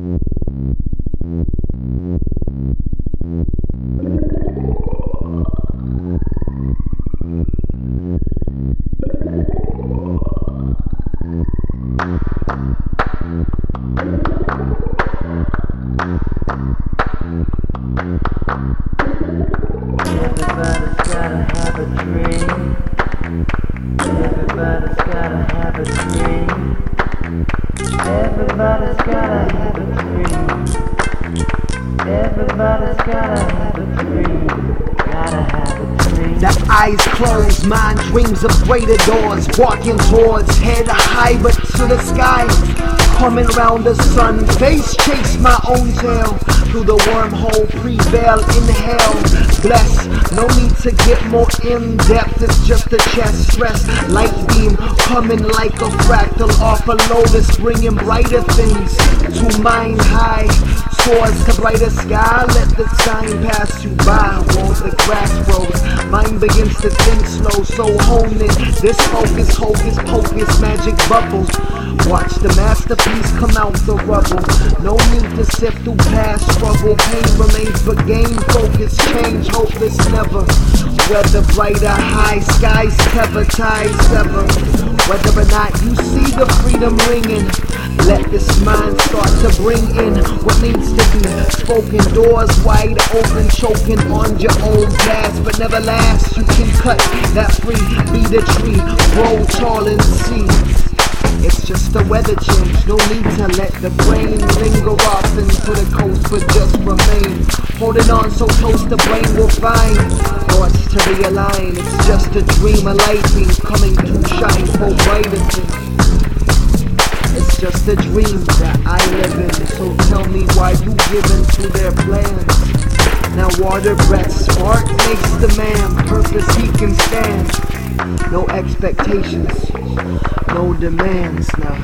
Everybody's gotta have a dream. Everybody's gotta have a dream. Everybody's gotta have a dream. Everybody's gotta have a dream. Gotta have a dream. The eyes closed, mind dreams of greater doors. Walking towards head high but to the sky. Coming round the sun, face chase my own tail. Through the wormhole, prevail, inhale, bless. No need to get more in depth, it's just a chest stress. Light beam coming like a fractal off a lotus, bringing brighter things to mind high. Soars to brighter sky, let the time pass you by. While the grass grows, mind begins to think slow, so hone in. This focus, hocus pocus, magic bubbles. Watch the masterpiece come out the rubble. No need to sift through past struggle. Pain remains, but gain focus, change, hopeless never. Whether bright or high, skies cover, tides sever. Whether or not you see the freedom ringing, let this mind start to bring in what needs to be spoken. Doors wide open, choking on your own past, but never last. You can cut that free, be the tree, grow tall and see. It's just a weather change, no need to let the brain linger off Holding on so close, the brain will find thoughts to realign. It's just a dream, a light beam coming to shine for brighter things. It's just a dream that I live in, so tell me why you give in to their plans. Now water breath, spark makes the man, purpose he can stand. No expectations, no demands now.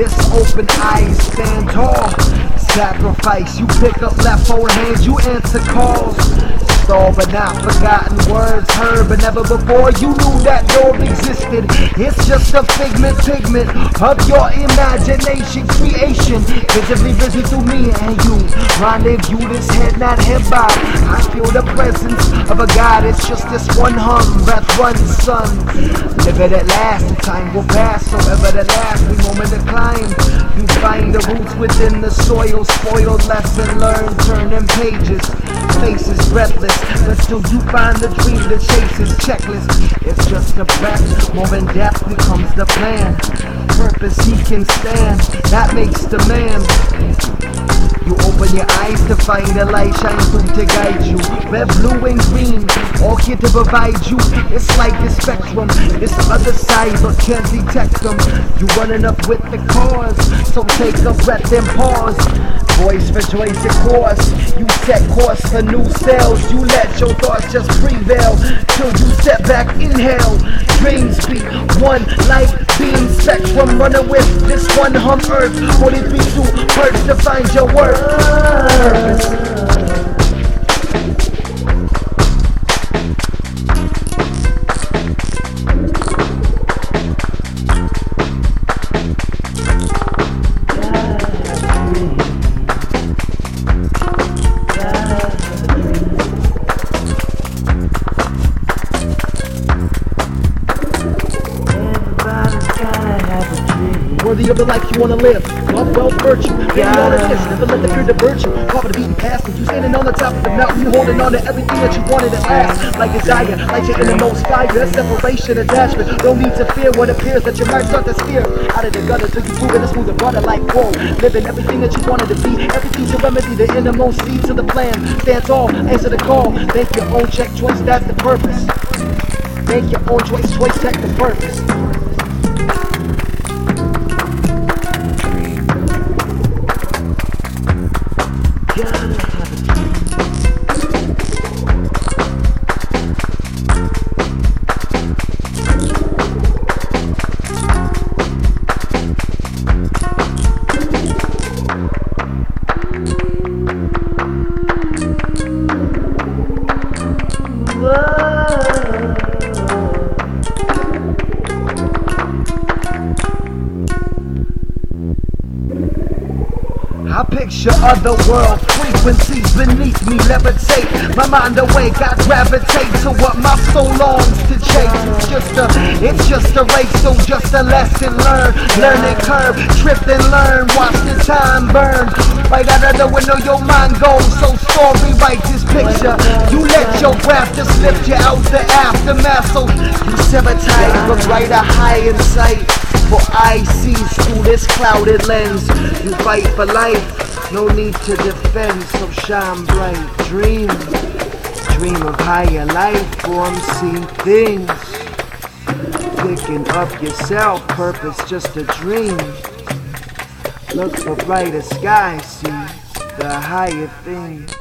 This open eyes stand tall. Sacrifice, you pick up left forward hands, you answer calls. Stall but not forgotten words heard, but never before you knew that door existed. It's just a figment, pigment of your imagination, creation. Visibly busy through me and you. Rendezvous this head, not head by. I feel the presence of a God, it's just this one hum, breath, one sun. Live it at last, the time will pass, so ever the last, we moment to climb. You find the roots within the soil, spoiled, lesson learned, turning pages. Faces breathless, but still you find the dream that chases checklist. It's just a breath, more in depth becomes the plan. Purpose he can stand, that makes the man. You open your eyes to find the light shine through to guide you. Red, blue, and green, all here to provide you. It's like the spectrum, it's the other side, but can't detect them. You running up with the cause, so take a breath and pause. Voice choice and course. You set course for new sales. You let your thoughts just prevail till you step back, inhale. Dreams be one light beam spectrum running with this one hum earth. 43 to perch to find your worth. Purpose. Everybody's gotta have a dream. Worthy of the life you wanna live. Love wealth, virtue. Baby, all of this, never let the fear divert you. Call the beaten past, and you standing on the top of the mountain, you holding on to everything that you wanted at last. Like desire, like your innermost fire, separation, attachment. No need to fear what appears that you might start to steer out of the gutter till you move in a smoother butter like whoa. Living everything that you wanted to be, everything to remedy the innermost seeds of the plan. Stand tall, answer the call, make your own check choice, that's the purpose. Make your own choice, choice, check the purpose. I picture other world frequencies beneath me levitate. My mind awake, I gravitate to what my soul longs to chase. It's just a, it's just a race, so just a lesson learned. Learn and curve, trip and learn, watch the time burn. Right out of the window, your mind goes. So story, write this picture. You let your just lift you out the aftermath. So you sabotage, but right a high in sight. This clouded lens. You fight for life, no need to defend, so shine bright. Dream, dream of higher life, form, see things. Picking up yourself, purpose just a dream. Look for brighter skies, see the higher things.